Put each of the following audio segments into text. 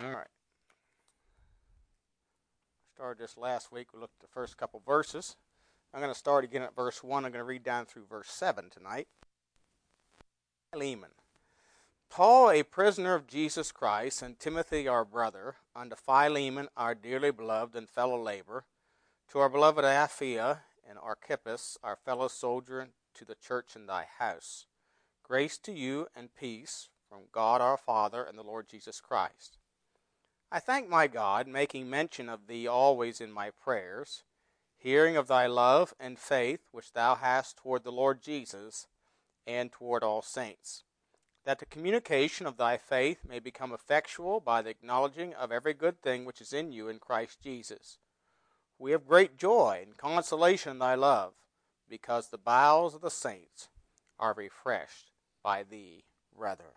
All right. Started this last week. We looked at the first couple verses. I'm going to start again at verse 1. I'm going to read down through verse 7 tonight. Philemon. Paul, a prisoner of Jesus Christ, and Timothy, our brother, unto Philemon, our dearly beloved and fellow laborer, to our beloved Apphia and Archippus, our fellow soldier, to the church in thy house. Grace to you and peace from God our Father and the Lord Jesus Christ. I thank my God, making mention of thee always in my prayers, hearing of thy love and faith which thou hast toward the Lord Jesus and toward all saints, that the communication of thy faith may become effectual by the acknowledging of every good thing which is in you in Christ Jesus. We have great joy and consolation in thy love, because the bowels of the saints are refreshed by thee, rather.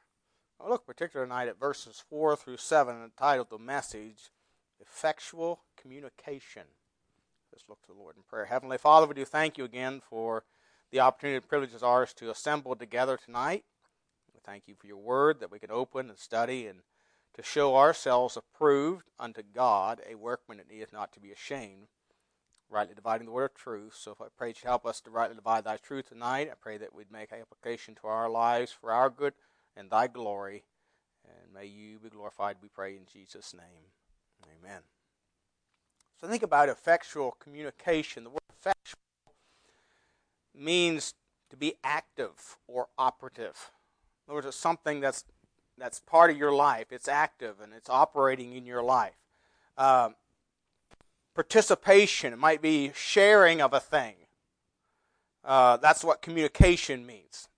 I look particularly tonight at verses 4 through 7 entitled The Message Effectual Communication. Let's look to the Lord in prayer. Heavenly Father, we do thank you again for the opportunity and privilege is ours to assemble together tonight. We thank you for your word that we can open and study and to show ourselves approved unto God, a workman that needeth not to be ashamed, rightly dividing the word of truth. So if I pray you help us to rightly divide thy truth tonight, I pray that we'd make application to our lives for our good and thy glory. And may you be glorified, we pray in Jesus' name. Amen. So think about effectual communication. The word effectual means to be active or operative. In other words, it's something that's that's part of your life. It's active and it's operating in your life. Um, participation. It might be sharing of a thing. Uh, that's what communication means.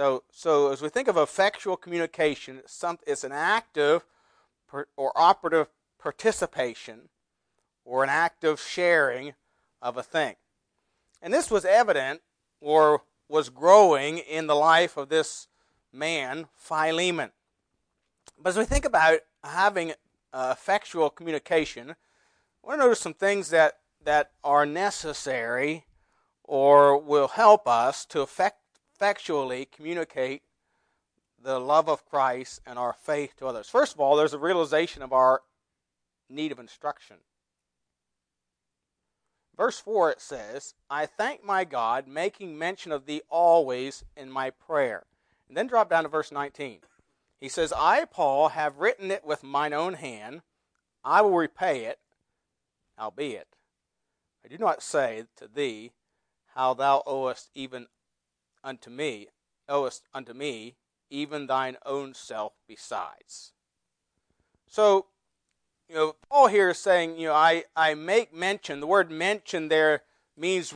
So, so as we think of effectual communication, it's, an active or operative participation or an active sharing of a thing. And this was evident or was growing in the life of this man, Philemon. But as we think about having uh, effectual communication, I want to notice some things that, that are necessary or will help us to effect, effectually communicate the love of Christ and our faith to others. First of all, there's a realization of our need of instruction. Verse 4 it says, I thank my God, making mention of thee always in my prayer. And then drop down to verse 19. He says, I, Paul, have written it with mine own hand. I will repay it, albeit I do not say to thee how thou owest even unto me, owest unto me, even thine own self besides. So, you know, Paul here is saying, you know, I, I make mention, the word mention there means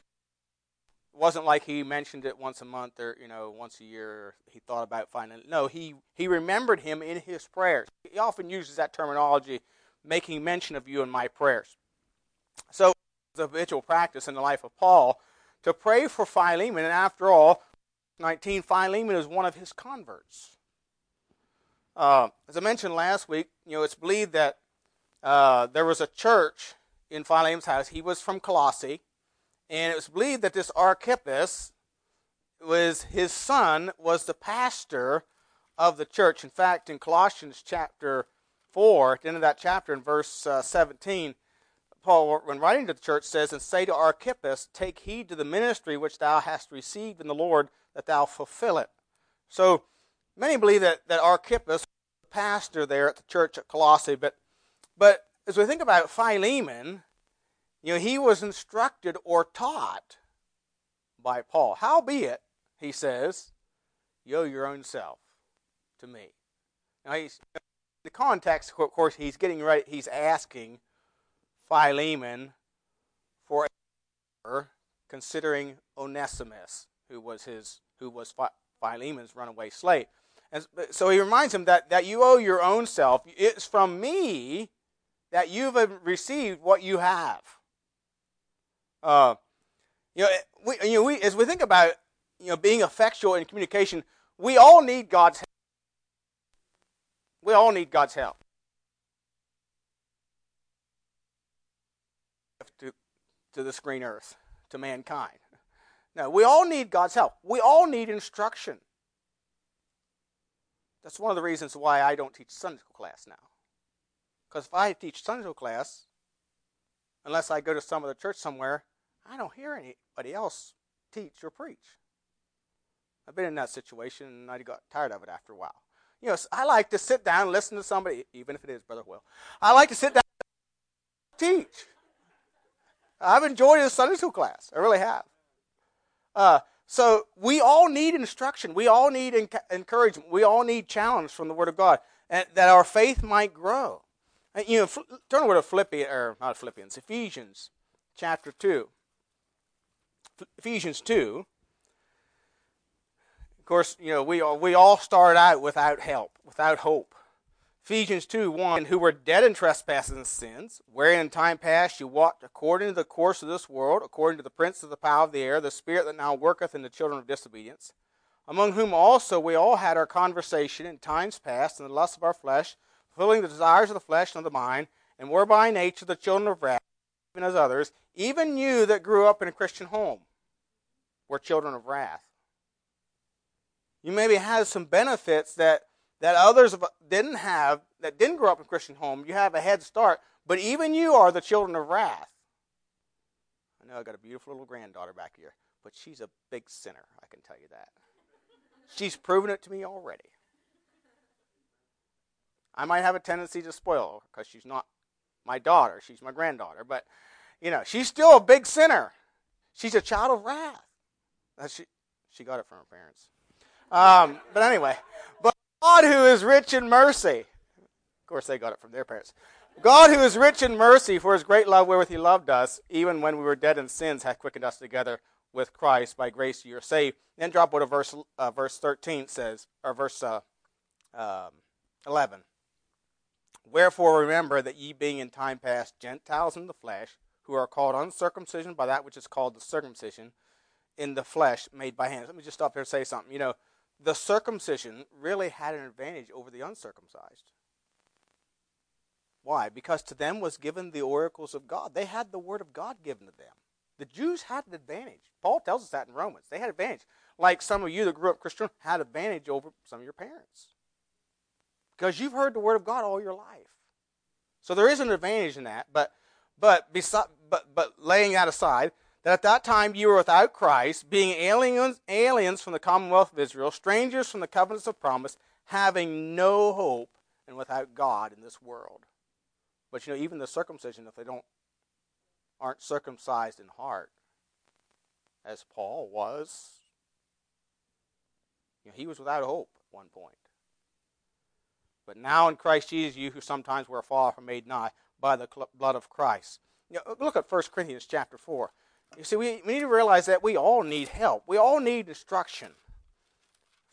wasn't like he mentioned it once a month or, you know, once a year he thought about finding it. No, he, he remembered him in his prayers. He often uses that terminology, making mention of you in my prayers. So it's a habitual practice in the life of Paul to pray for Philemon, and after all, 19, Philemon is one of his converts. Uh, as I mentioned last week, you know, it's believed that uh, there was a church in Philemon's house. He was from Colossae, and it was believed that this Archippus was his son was the pastor of the church. In fact, in Colossians chapter 4, at the end of that chapter, in verse uh, 17, Paul, when writing to the church, says, And say to Archippus, Take heed to the ministry which thou hast received in the Lord, that thou fulfill it. So many believe that, that Archippus was the pastor there at the church at Colossae, but, but as we think about Philemon, you know, he was instructed or taught by Paul. Howbeit, he says, you owe your own self to me. Now he's the context, of course, he's getting right. He's asking Philemon for a considering Onesimus, who was his who was Philemon's runaway slave. And so he reminds him that, that you owe your own self. It's from me that you've received what you have. Uh, you know, we, you know, we, as we think about you know being effectual in communication, we all need God's help. We all need God's help. To, to the screen earth, to mankind. No, we all need God's help. We all need instruction. That's one of the reasons why I don't teach Sunday school class now. Because if I teach Sunday school class, unless I go to some other church somewhere, I don't hear anybody else teach or preach. I've been in that situation and I got tired of it after a while. You know, I like to sit down and listen to somebody, even if it is Brother Will. I like to sit down and teach. I've enjoyed the Sunday school class. I really have. Uh, so we all need instruction. We all need encouragement. We all need challenge from the Word of God, and that our faith might grow. And, you know, turn over to Philippians, or not Philippians, Ephesians chapter two. Ephesians two. Of course, you know we all, we all start out without help, without hope. Ephesians 2 1, who were dead in trespasses and sins, wherein in time past you walked according to the course of this world, according to the prince of the power of the air, the spirit that now worketh in the children of disobedience, among whom also we all had our conversation in times past in the lust of our flesh, fulfilling the desires of the flesh and of the mind, and were by nature the children of wrath, even as others, even you that grew up in a Christian home were children of wrath. You maybe had some benefits that that others didn't have, that didn't grow up in a Christian home, you have a head start. But even you are the children of wrath. I know I got a beautiful little granddaughter back here, but she's a big sinner, I can tell you that. She's proven it to me already. I might have a tendency to spoil her because she's not my daughter, she's my granddaughter, but you know, she's still a big sinner. She's a child of wrath. she she got it from her parents. Um, but anyway, but God who is rich in mercy. Of course, they got it from their parents. God who is rich in mercy for his great love wherewith he loved us, even when we were dead in sins, hath quickened us together with Christ. By grace you are saved. Then drop what a verse, uh, verse 13 says, or verse uh, um, 11. Wherefore remember that ye being in time past Gentiles in the flesh, who are called uncircumcision by that which is called the circumcision in the flesh made by hands. Let me just stop here and say something. You know, the circumcision really had an advantage over the uncircumcised. Why? Because to them was given the oracles of God. They had the word of God given to them. The Jews had an advantage. Paul tells us that in Romans. They had advantage. Like some of you that grew up Christian had advantage over some of your parents. Because you've heard the word of God all your life. So there is an advantage in that, but but but but laying that aside, that at that time you were without Christ, being aliens, aliens from the commonwealth of Israel, strangers from the covenants of promise, having no hope, and without God in this world. But you know, even the circumcision, if they don't aren't circumcised in heart, as Paul was, you know, he was without hope at one point. But now in Christ Jesus, you who sometimes were far from made nigh by the blood of Christ. You know, look at 1 Corinthians chapter 4. You see, we, we need to realize that we all need help. We all need instruction.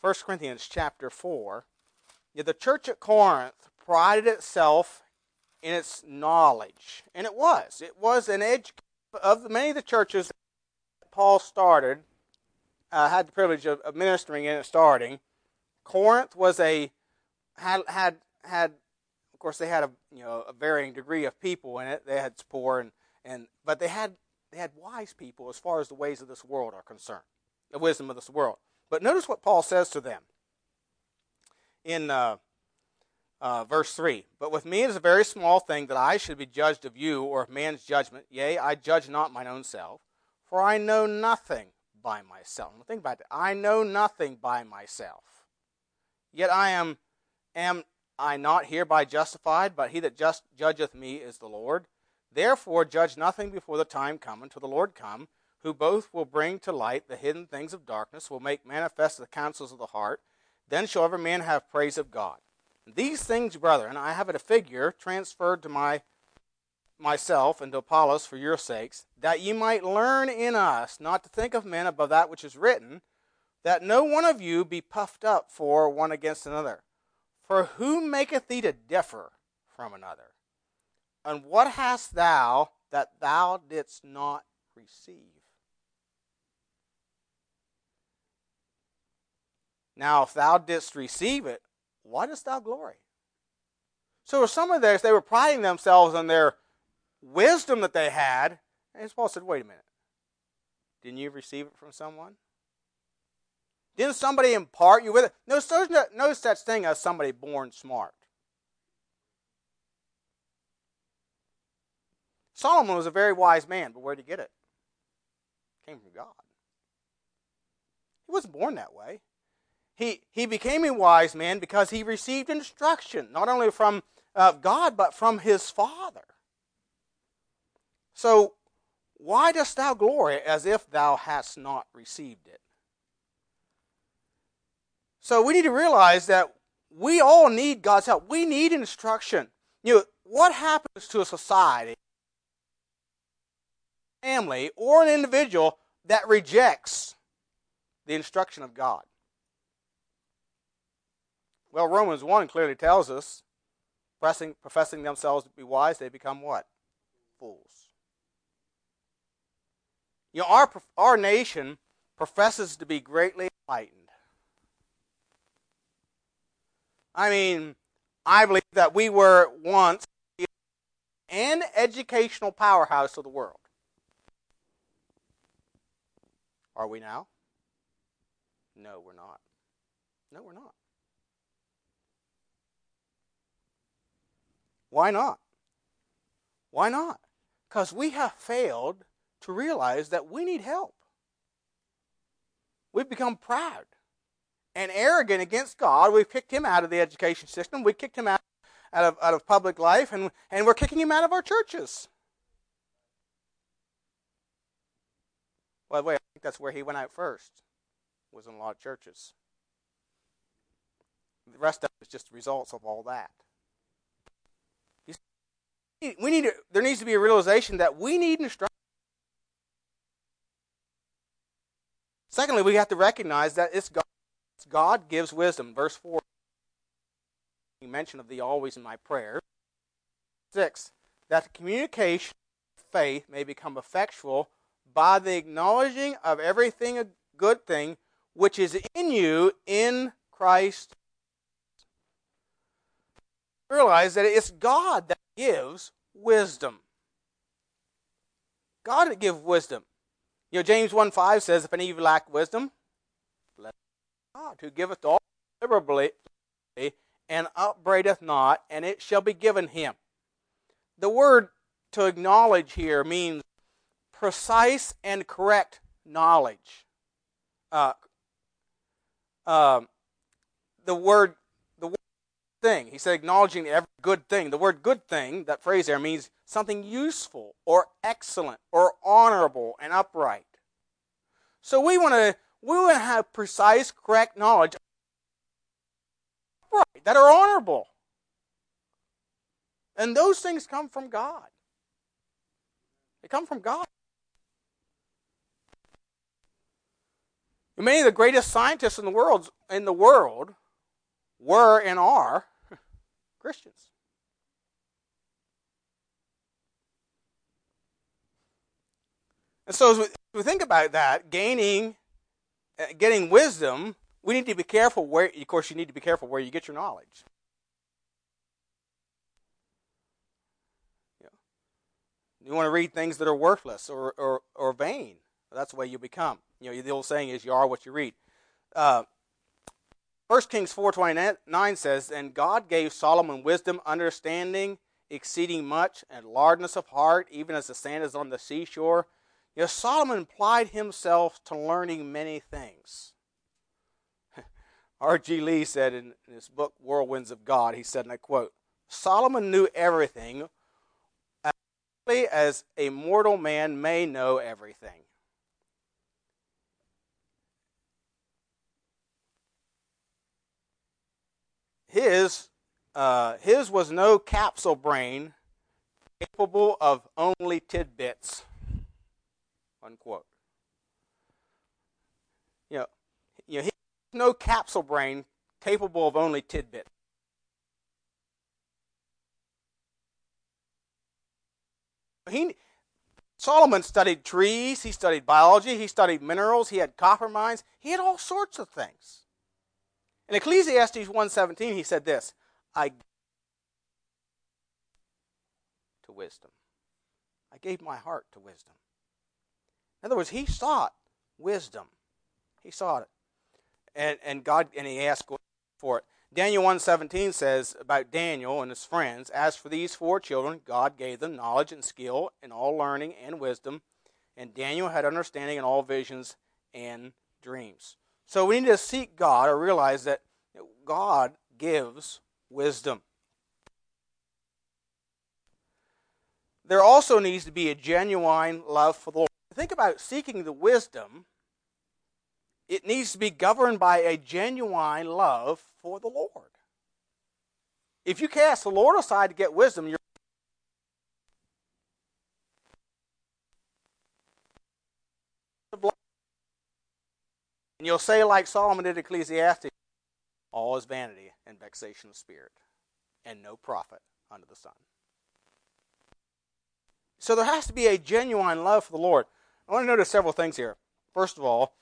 1 Corinthians chapter 4. The church at Corinth prided itself in its knowledge. And it was. It was an edge of many of the churches that Paul started, uh, had the privilege of, of ministering in it starting. Corinth was a had had had of course they had a you know a varying degree of people in it. They had poor and and but they had they had wise people as far as the ways of this world are concerned, the wisdom of this world. But notice what Paul says to them in uh, uh, verse 3. But with me it is a very small thing that I should be judged of you or of man's judgment. Yea, I judge not mine own self, for I know nothing by myself. Now think about it. I know nothing by myself. Yet I am, am I not hereby justified, but he that just judgeth me is the Lord. Therefore, judge nothing before the time come until the Lord come, who both will bring to light the hidden things of darkness, will make manifest the counsels of the heart. Then shall every man have praise of God. These things, brethren, I have at a figure transferred to my myself and to Apollos for your sakes, that ye might learn in us not to think of men above that which is written, that no one of you be puffed up for one against another. For who maketh thee to differ from another? And what hast thou that thou didst not receive? Now, if thou didst receive it, why dost thou glory? So some of theirs, they were priding themselves on their wisdom that they had. And Paul said, wait a minute. Didn't you receive it from someone? Didn't somebody impart you with it? No, there's no, no such thing as somebody born smart. Solomon was a very wise man, but where did he get it? it? Came from God. He wasn't born that way. He, he became a wise man because he received instruction, not only from uh, God, but from his Father. So, why dost thou glory as if thou hast not received it? So we need to realize that we all need God's help. We need instruction. You know, what happens to a society, family, or an individual that rejects the instruction of God? Well, Romans 1 clearly tells us, professing, professing themselves to be wise, they become what? Fools. You know, our, our nation professes to be greatly enlightened. I mean, I believe that we were once an educational powerhouse of the world. Are we now? No, we're not. No, we're not. Why not? Why not? Because we have failed to realize that we need help. We've become proud and arrogant against God. We've kicked him out of the education system. We kicked him out, out, of, out of public life, and, and we're kicking him out of our churches. By the way, think that's where he went out first, was in a lot of churches. The rest of it is just results of all that. We need to, there needs to be a realization that we need instruction. Secondly, we have to recognize that it's God, God gives wisdom. Verse 4, mention of thee always in my prayers. 6, that the communication of faith may become effectual by the acknowledging of everything a good thing which is in you in Christ. Realize that it's God that gives wisdom. God that gives wisdom. You know, James 1 5 says, If any of you lack wisdom, God, who giveth all liberally and upbraideth not, and it shall be given him. The word to acknowledge here means precise and correct knowledge. Uh, uh, the word the word thing. He said acknowledging every good thing. The word good thing, that phrase there means something useful or excellent or honorable and upright. So we want to we want to have precise, correct knowledge right, that are honorable. And those things come from God. They come from God. Many of the greatest scientists in the world in the world were and are Christians. And so, as we, as we think about that, gaining, uh, getting wisdom, we need to be careful where. Of course, you need to be careful where you get your knowledge. You want to read things that are worthless or, or, or vain. That's the way you become. You know, the old saying is, "You are what you read." Uh, 1 Kings 4.29 says, And God gave Solomon wisdom, understanding, exceeding much, and largeness of heart, even as the sand is on the seashore. You know, Solomon applied himself to learning many things. R.G. Lee said in his book, Whirlwinds of God, he said, and I quote, Solomon knew everything as a mortal man may know everything. His uh, his was no capsule brain capable of only tidbits. Unquote. You know, you know, he no capsule brain capable of only tidbits. He, Solomon studied trees, he studied biology, he studied minerals, he had copper mines, he had all sorts of things. In Ecclesiastes 1:17 he said this, I to wisdom. I gave my heart to wisdom. In other words, he sought wisdom. He sought it. and, and God and he asked for it. Daniel 1:17 says about Daniel and his friends, as for these four children, God gave them knowledge and skill in all learning and wisdom, and Daniel had understanding in all visions and dreams. So we need to seek God or realize that God gives wisdom. There also needs to be a genuine love for the Lord. Think about seeking the wisdom it needs to be governed by a genuine love for the Lord. If you cast the Lord aside to get wisdom, you're And you'll say, like Solomon did Ecclesiastes, all is vanity and vexation of spirit, and no profit under the sun. So there has to be a genuine love for the Lord. I want to notice several things here. First of all,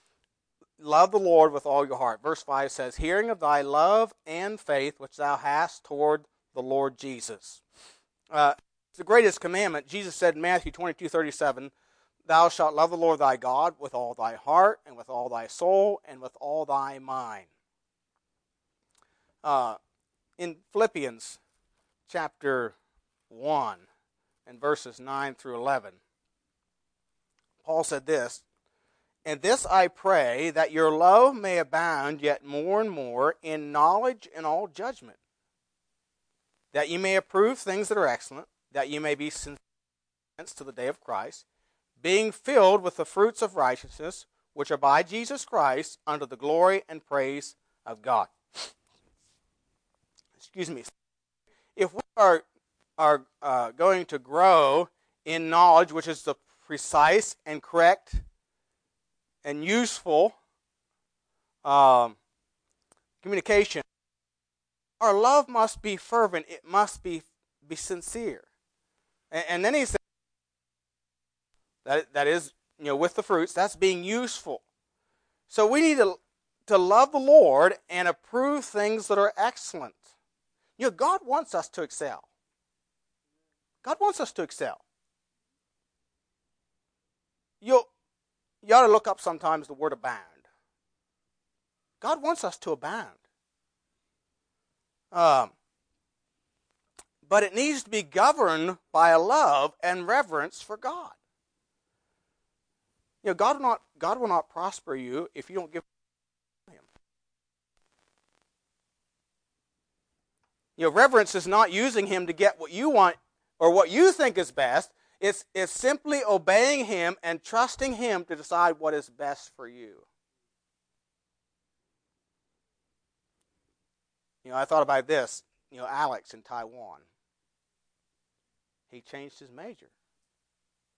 love the Lord with all your heart. Verse 5 says, Hearing of thy love and faith which thou hast toward the Lord Jesus. Uh, it's the greatest commandment. Jesus said in Matthew 22 37, Thou shalt love the Lord thy God with all thy heart, and with all thy soul, and with all thy mind. Uh, in Philippians chapter 1 and verses 9 through 11, Paul said this and this I pray, that your love may abound yet more and more in knowledge and all judgment, that you may approve things that are excellent, that you may be sincere to the day of Christ, being filled with the fruits of righteousness, which are by Jesus Christ, unto the glory and praise of God. Excuse me. If we are, are uh, going to grow in knowledge, which is the precise and correct and useful um, communication, our love must be fervent. It must be be sincere. And, and then he said that that is you know with the fruits. That's being useful. So we need to to love the Lord and approve things that are excellent. You know, God wants us to excel. God wants us to excel. You you ought to look up sometimes the word abound. God wants us to abound. Um, but it needs to be governed by a love and reverence for God. You know, God will not, God will not prosper you if you don't give Him. You know, reverence is not using Him to get what you want or what you think is best. It's, it's simply obeying Him and trusting Him to decide what is best for you. You know, I thought about this. You know, Alex in Taiwan. He changed his major.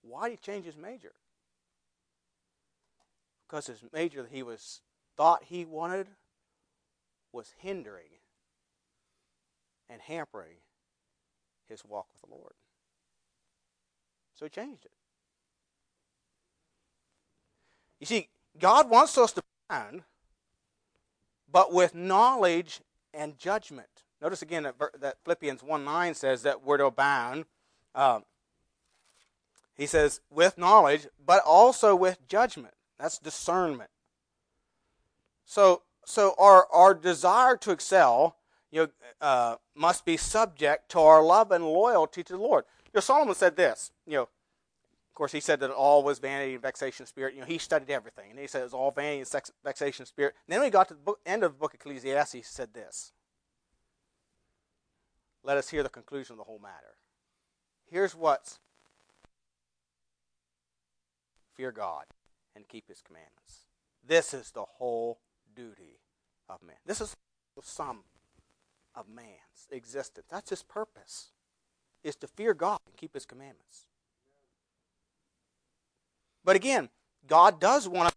Why did he change his major? Because his major that he was thought he wanted was hindering and hampering his walk with the Lord. So he changed it. You see, God wants us to abound, but with knowledge and judgment. Notice again that, that Philippians 1 9 says that we're to abound. Um, he says, with knowledge, but also with judgment. That's discernment. So, so our, our desire to excel you know, uh, must be subject to our love and loyalty to the Lord. You know, Solomon said this. You know, of course, he said that all was vanity and vexation of spirit. You know, he studied everything, and he said it was all vanity and sex, vexation of spirit. And then when he got to the book, end of the book of Ecclesiastes, he said this. Let us hear the conclusion of the whole matter. Here's what's fear God and keep his commandments. This is the whole duty of man. This is the sum of man's existence. That's his purpose is to fear God and keep His commandments. But again, God does want to.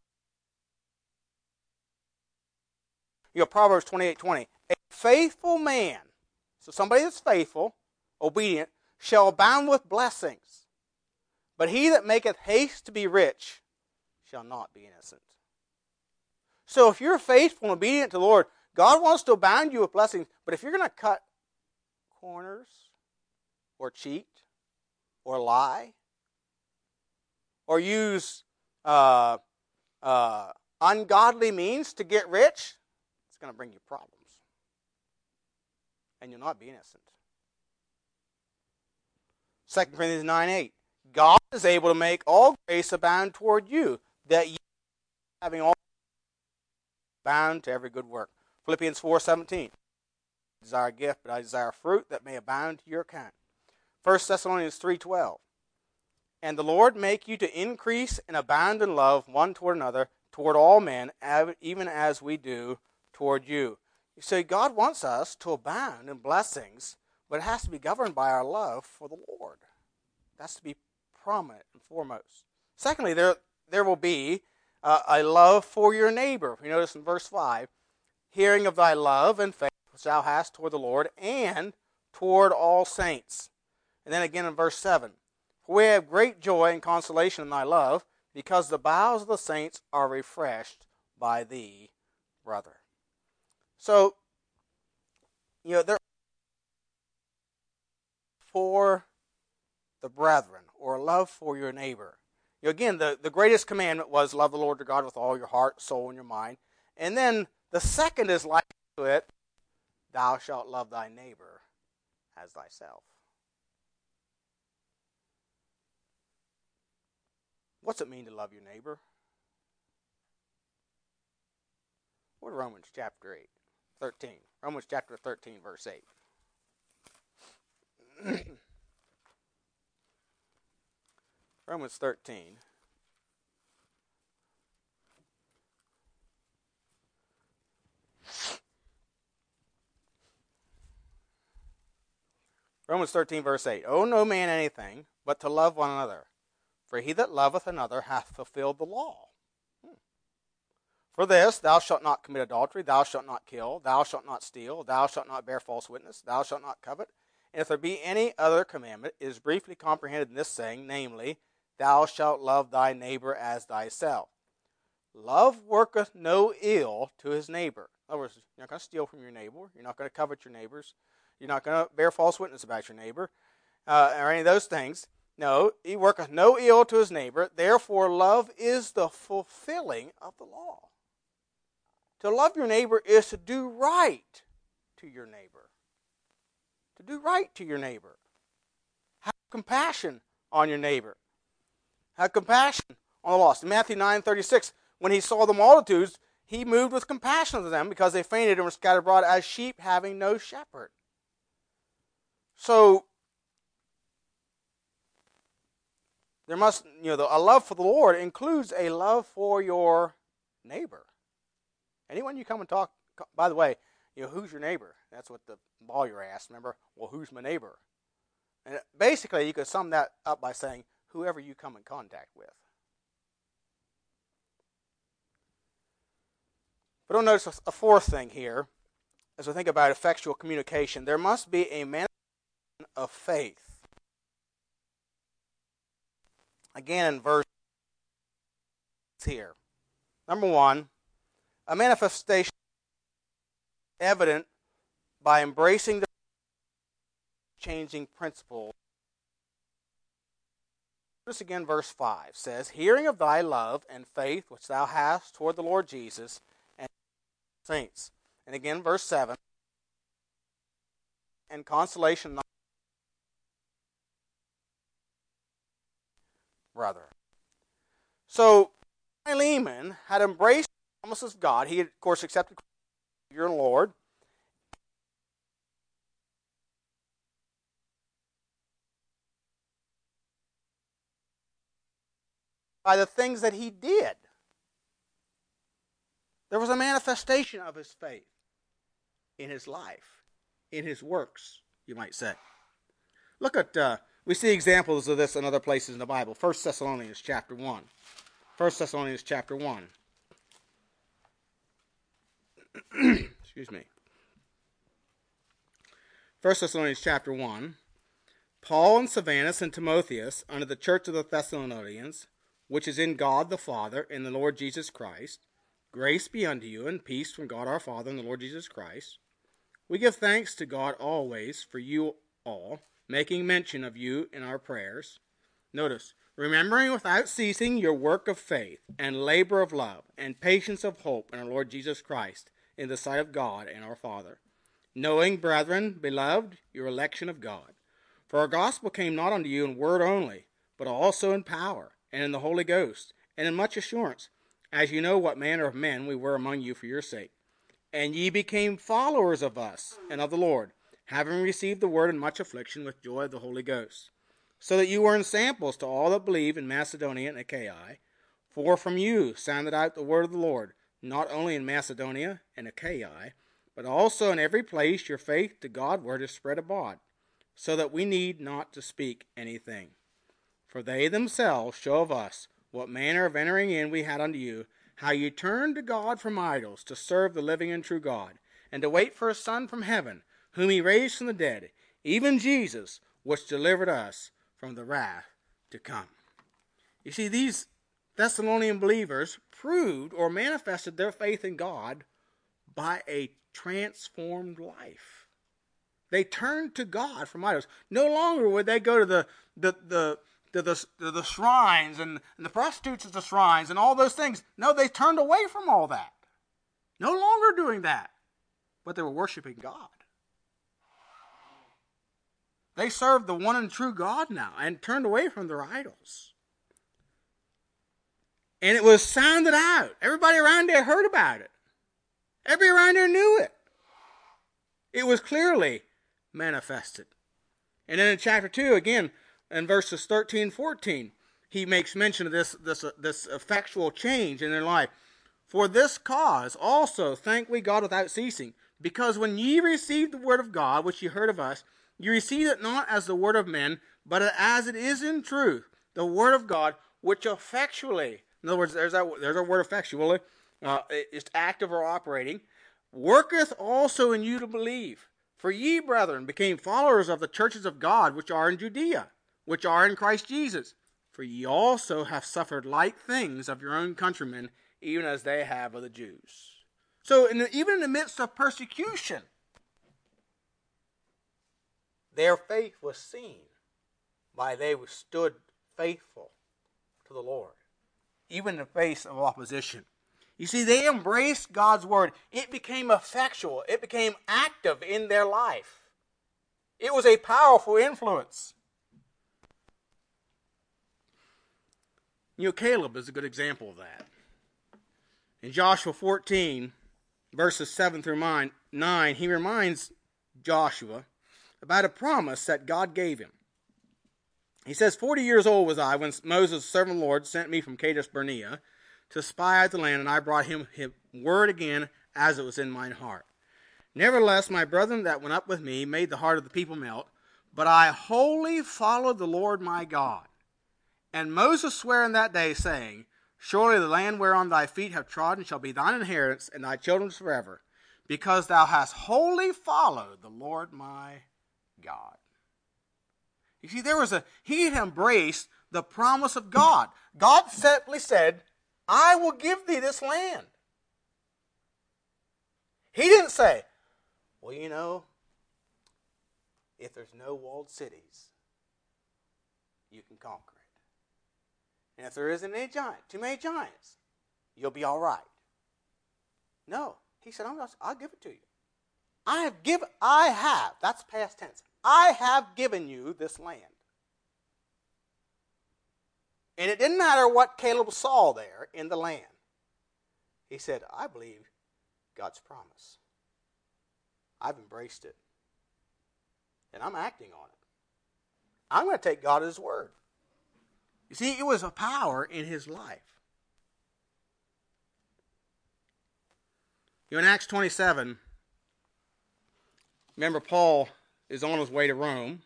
You know, Proverbs 28 20. A faithful man, so somebody that's faithful, obedient, shall abound with blessings. But he that maketh haste to be rich shall not be innocent. So if you're faithful and obedient to the Lord, God wants to abound you with blessings. But if you're going to cut corners, or cheat or lie or use uh, uh, ungodly means to get rich, it's going to bring you problems. And you'll not be innocent. 2 Corinthians 9 8. God is able to make all grace abound toward you, that you, having all bound to every good work. Philippians 4 17. Desire a gift, but I desire fruit that may abound to your account. 1 Thessalonians 3 12. And the Lord make you to increase and abound in love one toward another, toward all men, even as we do toward you. You see, God wants us to abound in blessings, but it has to be governed by our love for the Lord. That's to be prominent and foremost. Secondly, there, there will be uh, a love for your neighbor. You notice in verse 5 hearing of thy love and faith which thou hast toward the Lord and toward all saints. And then again in verse 7 For we have great joy and consolation in thy love, because the bowels of the saints are refreshed by thee, brother. So, you know, there for the brethren or love for your neighbor. Know, again, the, the greatest commandment was love the Lord your God with all your heart, soul, and your mind. And then the second is like to it, thou shalt love thy neighbor as thyself. What's it mean to love your neighbor? What Romans chapter 8, 13. Romans chapter 13, verse 8. Romans 13. Romans 13, verse 8. Owe no man anything but to love one another. For he that loveth another hath fulfilled the law. Hmm. For this, thou shalt not commit adultery, thou shalt not kill, thou shalt not steal, thou shalt not bear false witness, thou shalt not covet. And if there be any other commandment, it is briefly comprehended in this saying, namely, Thou shalt love thy neighbor as thyself. Love worketh no ill to his neighbor. In other words, you're not going to steal from your neighbor. You're not going to covet your neighbors. You're not going to bear false witness about your neighbor uh, or any of those things. No, he worketh no ill to his neighbor. Therefore, love is the fulfilling of the law. To love your neighbor is to do right to your neighbor. To do right to your neighbor. Have compassion on your neighbor had compassion on the lost. In Matthew 9 36, when he saw the multitudes, he moved with compassion to them because they fainted and were scattered abroad as sheep having no shepherd. So, there must, you know, a love for the Lord includes a love for your neighbor. Anyone you come and talk, by the way, you know, who's your neighbor? That's what the lawyer asked, remember? Well, who's my neighbor? And basically, you could sum that up by saying, whoever you come in contact with. But I'll notice a fourth thing here as we think about effectual communication. There must be a manifestation of faith. Again, in verse here. Number one, a manifestation evident by embracing the changing principle Notice again, verse 5 says, Hearing of thy love and faith which thou hast toward the Lord Jesus and saints. And again, verse 7 And consolation, brother. So, Philemon had embraced the promises of God. He had, of course, accepted your Lord. By the things that he did. There was a manifestation of his faith in his life, in his works, you might say. Look at, uh, we see examples of this in other places in the Bible. 1 Thessalonians chapter 1. 1 Thessalonians chapter 1. Excuse me. 1 Thessalonians chapter 1. Paul and Silvanus and Timotheus, unto the church of the Thessalonians, which is in God the Father and the Lord Jesus Christ. Grace be unto you, and peace from God our Father and the Lord Jesus Christ. We give thanks to God always for you all, making mention of you in our prayers. Notice, remembering without ceasing your work of faith, and labor of love, and patience of hope in our Lord Jesus Christ, in the sight of God and our Father. Knowing, brethren, beloved, your election of God. For our gospel came not unto you in word only, but also in power, and in the Holy Ghost, and in much assurance, as you know what manner of men we were among you for your sake. And ye became followers of us and of the Lord, having received the word in much affliction with joy of the Holy Ghost, so that you were ensamples to all that believe in Macedonia and Achaia. For from you sounded out the word of the Lord, not only in Macedonia and Achaia, but also in every place your faith to God is spread abroad, so that we need not to speak anything. For they themselves show of us what manner of entering in we had unto you, how you turned to God from idols to serve the living and true God, and to wait for a Son from heaven, whom he raised from the dead, even Jesus, which delivered us from the wrath to come. You see, these Thessalonian believers proved or manifested their faith in God by a transformed life. They turned to God from idols. No longer would they go to the, the, the the, the, the shrines and, and the prostitutes at the shrines and all those things. No, they turned away from all that. No longer doing that. But they were worshiping God. They served the one and true God now and turned away from their idols. And it was sounded out. Everybody around there heard about it. Everybody around there knew it. It was clearly manifested. And then in chapter 2, again, in verses 13 14, he makes mention of this, this, uh, this effectual change in their life. For this cause also thank we God without ceasing, because when ye received the word of God, which ye heard of us, ye received it not as the word of men, but as it is in truth, the word of God, which effectually, in other words, there's that there's our word effectually, uh, it's active or operating, worketh also in you to believe. For ye, brethren, became followers of the churches of God which are in Judea which are in Christ Jesus. For ye also have suffered like things of your own countrymen, even as they have of the Jews. So, in the, even in the midst of persecution, their faith was seen by they who stood faithful to the Lord, even in the face of opposition. You see, they embraced God's word. It became effectual, it became active in their life. It was a powerful influence. You know, Caleb is a good example of that. In Joshua 14, verses 7 through 9, he reminds Joshua about a promise that God gave him. He says, Forty years old was I when Moses, servant of the Lord, sent me from Kadesh Barnea to spy out the land, and I brought him word again as it was in mine heart. Nevertheless, my brethren that went up with me made the heart of the people melt, but I wholly followed the Lord my God. And Moses sware in that day, saying, Surely the land whereon thy feet have trodden shall be thine inheritance, and thy children's forever, because thou hast wholly followed the Lord my God. You see, there was a he had embraced the promise of God. God simply said, I will give thee this land. He didn't say, Well, you know, if there's no walled cities, you can conquer. And if there isn't any giant, too many giants, you'll be all right. No. He said, I'm I'll give it to you. I have given, I have, that's past tense. I have given you this land. And it didn't matter what Caleb saw there in the land. He said, I believe God's promise. I've embraced it. And I'm acting on it. I'm going to take God at His word. You see, it was a power in his life. You know, in Acts 27, remember Paul is on his way to Rome,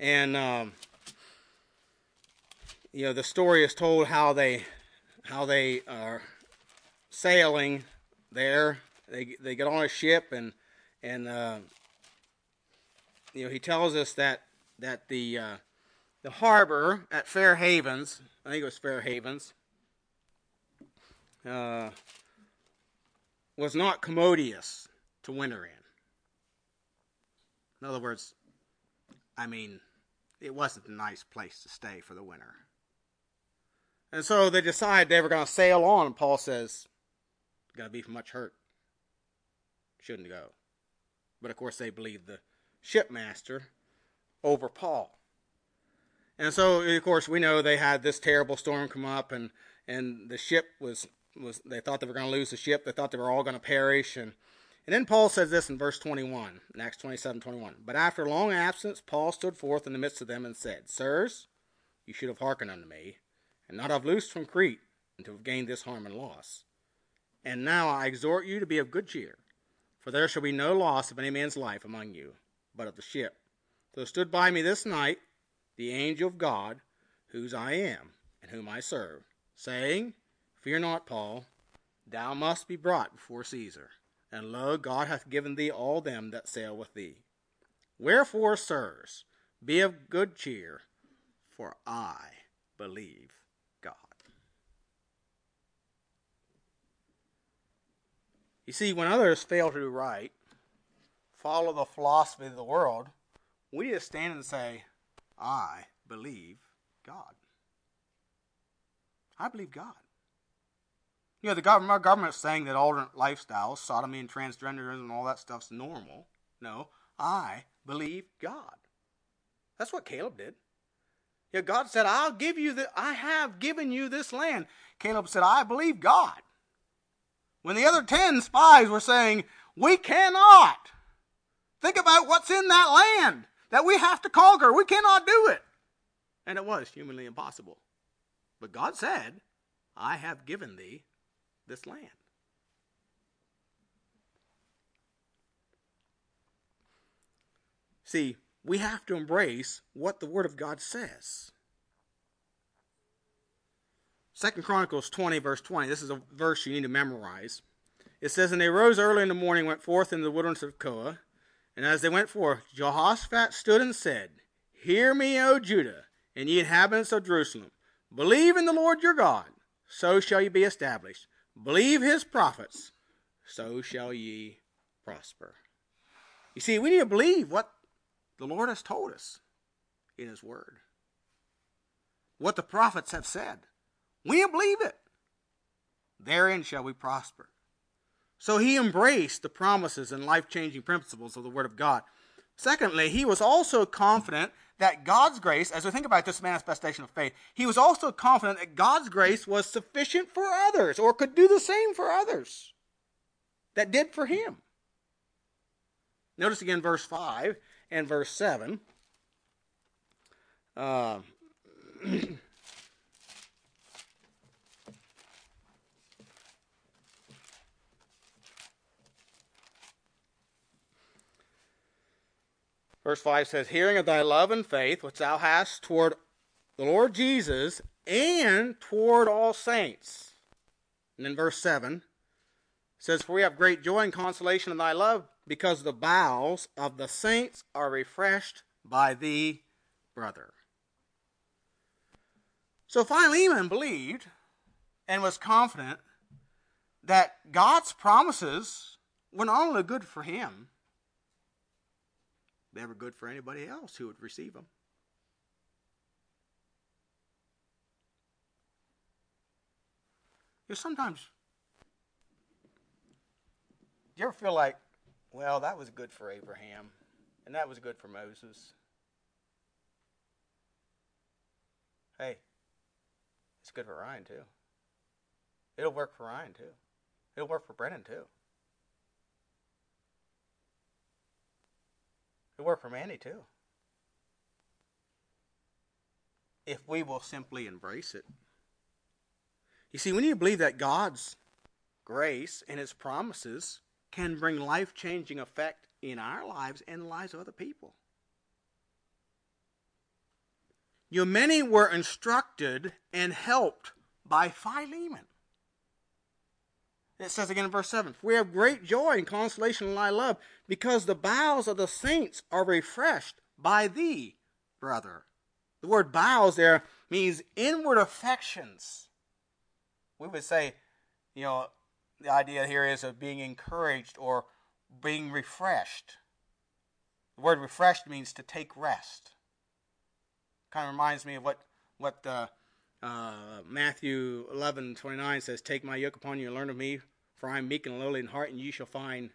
and um, you know the story is told how they how they are sailing there. They they get on a ship and and uh, you know he tells us that that the uh, the harbor at Fair Havens, I think it was Fair Havens, uh, was not commodious to winter in. In other words, I mean, it wasn't a nice place to stay for the winter. And so they decided they were going to sail on, and Paul says, Got to be much hurt. shouldn't go. But of course, they believed the shipmaster over Paul. And so, of course, we know they had this terrible storm come up, and and the ship was was they thought they were going to lose the ship. They thought they were all going to perish, and and then Paul says this in verse 21, in Acts 27, 21. But after long absence, Paul stood forth in the midst of them and said, Sirs, you should have hearkened unto me, and not have loosed from Crete, and to have gained this harm and loss. And now I exhort you to be of good cheer, for there shall be no loss of any man's life among you, but of the ship. So stood by me this night the angel of God, whose I am, and whom I serve, saying, Fear not, Paul, thou must be brought before Caesar. And lo, God hath given thee all them that sail with thee. Wherefore, sirs, be of good cheer, for I believe God. You see, when others fail to do right, follow the philosophy of the world, we just stand and say, I believe God. I believe God. You know, the government, our government's saying that alternate lifestyles, sodomy and transgenderism and all that stuff's normal. No, I believe God. That's what Caleb did. Yeah, God said, I'll give you the, I have given you this land. Caleb said, I believe God. When the other ten spies were saying, we cannot. Think about what's in that land that we have to conquer. We cannot do it. And it was humanly impossible. But God said, I have given thee this land. See, we have to embrace what the Word of God says. Second Chronicles 20, verse 20. This is a verse you need to memorize. It says, And they rose early in the morning, went forth into the wilderness of Koa. And as they went forth, Jehoshaphat stood and said, Hear me, O Judah, and ye inhabitants of Jerusalem. Believe in the Lord your God, so shall ye be established. Believe his prophets, so shall ye prosper. You see, we need to believe what the Lord has told us in his word. What the prophets have said. We believe it. Therein shall we prosper. So he embraced the promises and life changing principles of the Word of God. Secondly, he was also confident that God's grace, as we think about this manifestation of faith, he was also confident that God's grace was sufficient for others or could do the same for others that did for him. Notice again verse 5 and verse 7. Uh, Verse 5 says, Hearing of thy love and faith, which thou hast toward the Lord Jesus and toward all saints. And then verse 7 says, For we have great joy and consolation in thy love, because the bowels of the saints are refreshed by thee, brother. So Philemon believed and was confident that God's promises were not only good for him, never good for anybody else who would receive them. You know, sometimes, you ever feel like, well, that was good for Abraham, and that was good for Moses? Hey, it's good for Ryan, too. It'll work for Ryan, too. It'll work for Brennan, too. It worked for Manny too. If we will simply embrace it. You see, we need to believe that God's grace and His promises can bring life changing effect in our lives and the lives of other people. You many were instructed and helped by Philemon. It says again in verse 7 We have great joy and consolation in thy love, because the bowels of the saints are refreshed by thee, brother. The word bowels there means inward affections. We would say, you know, the idea here is of being encouraged or being refreshed. The word refreshed means to take rest. Kind of reminds me of what what uh, uh, Matthew 11 29 says, Take my yoke upon you and learn of me, for I am meek and lowly in heart, and you shall find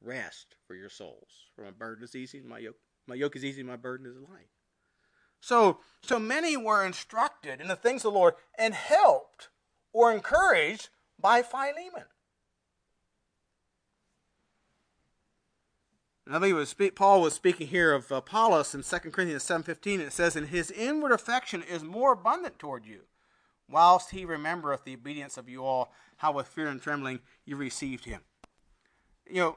rest for your souls. For my burden is easy, my yoke, my yoke is easy, my burden is light. So, so many were instructed in the things of the Lord and helped or encouraged by Philemon. I believe was, Paul was speaking here of uh, Apollos in 2 Corinthians 7.15. It says, And his inward affection is more abundant toward you, whilst he remembereth the obedience of you all, how with fear and trembling you received him. You know,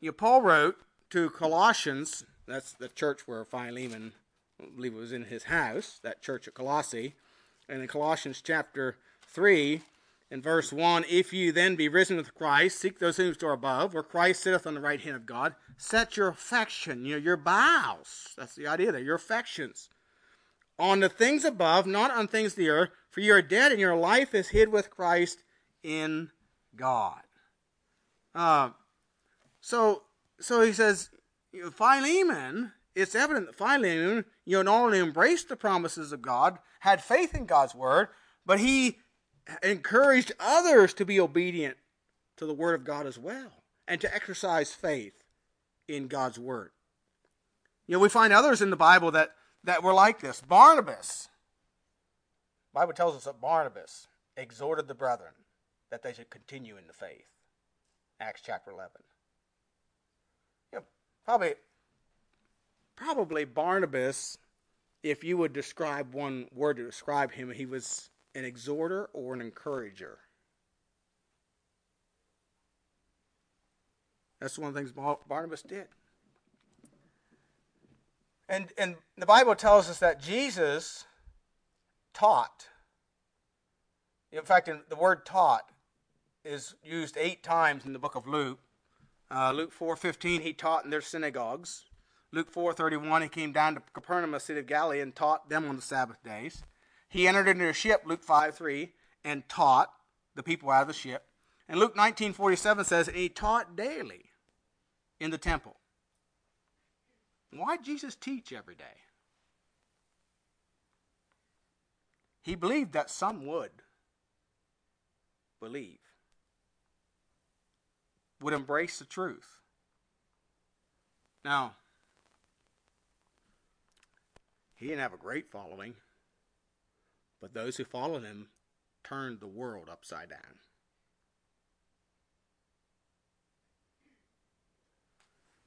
you know Paul wrote to Colossians, that's the church where Philemon, I believe it was in his house, that church at Colossae, and in Colossians chapter 3, in verse 1 If you then be risen with Christ, seek those things that are above, where Christ sitteth on the right hand of God. Set your affection, you know, your bowels. That's the idea there, your affections. On the things above, not on things of the earth, for you are dead, and your life is hid with Christ in God. Uh, so, so he says, Philemon, it's evident that Philemon, you know, not only embraced the promises of God, had faith in God's word, but he encouraged others to be obedient to the Word of God as well and to exercise faith in God's Word. You know, we find others in the Bible that, that were like this. Barnabas. Bible tells us that Barnabas exhorted the brethren that they should continue in the faith. Acts chapter 11. You know, probably, probably Barnabas, if you would describe one word to describe him, he was an exhorter or an encourager. That's one of the things Barnabas did. And, and the Bible tells us that Jesus taught. In fact, the word taught is used eight times in the book of Luke. Uh, Luke 4.15, he taught in their synagogues. Luke 4.31, he came down to Capernaum, a city of Galilee, and taught them on the Sabbath days. He entered into a ship, Luke 5 3, and taught the people out of the ship. And Luke 19:47 says, "He taught daily in the temple." Why did Jesus teach every day? He believed that some would believe, would embrace the truth. Now, he didn't have a great following. But those who followed him turned the world upside down.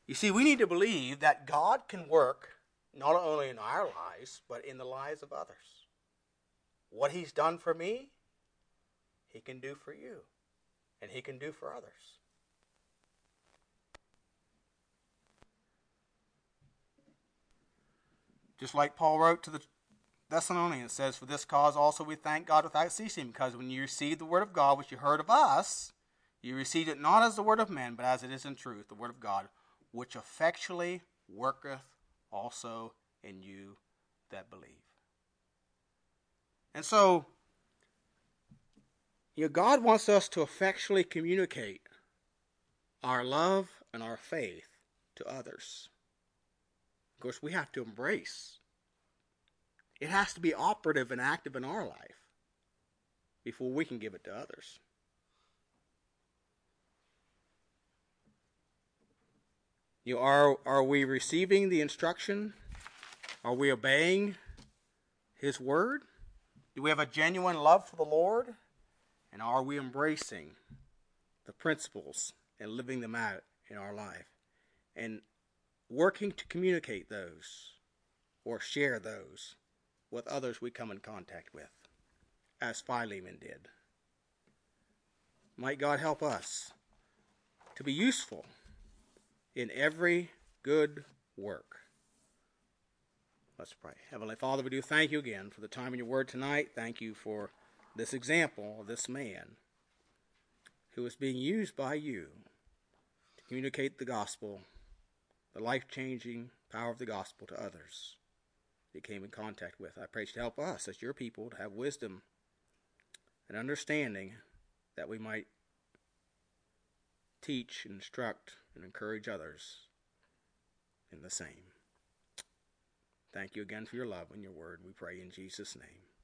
You see, we need to believe that God can work not only in our lives, but in the lives of others. What He's done for me, He can do for you, and He can do for others. Just like Paul wrote to the Thessalonians it says, For this cause also we thank God without ceasing, because when you received the word of God which you heard of us, you received it not as the word of men, but as it is in truth, the word of God, which effectually worketh also in you that believe. And so, you know, God wants us to effectually communicate our love and our faith to others. Of course, we have to embrace it has to be operative and active in our life before we can give it to others. You are are we receiving the instruction? Are we obeying his word? Do we have a genuine love for the Lord? And are we embracing the principles and living them out in our life? And working to communicate those or share those with others we come in contact with, as Philemon did. Might God help us to be useful in every good work. Let's pray. Heavenly Father, we do thank you again for the time in your word tonight. Thank you for this example of this man who is being used by you to communicate the gospel, the life changing power of the gospel to others he came in contact with. I pray you to help us as your people to have wisdom and understanding that we might teach, instruct, and encourage others in the same. Thank you again for your love and your word. We pray in Jesus' name.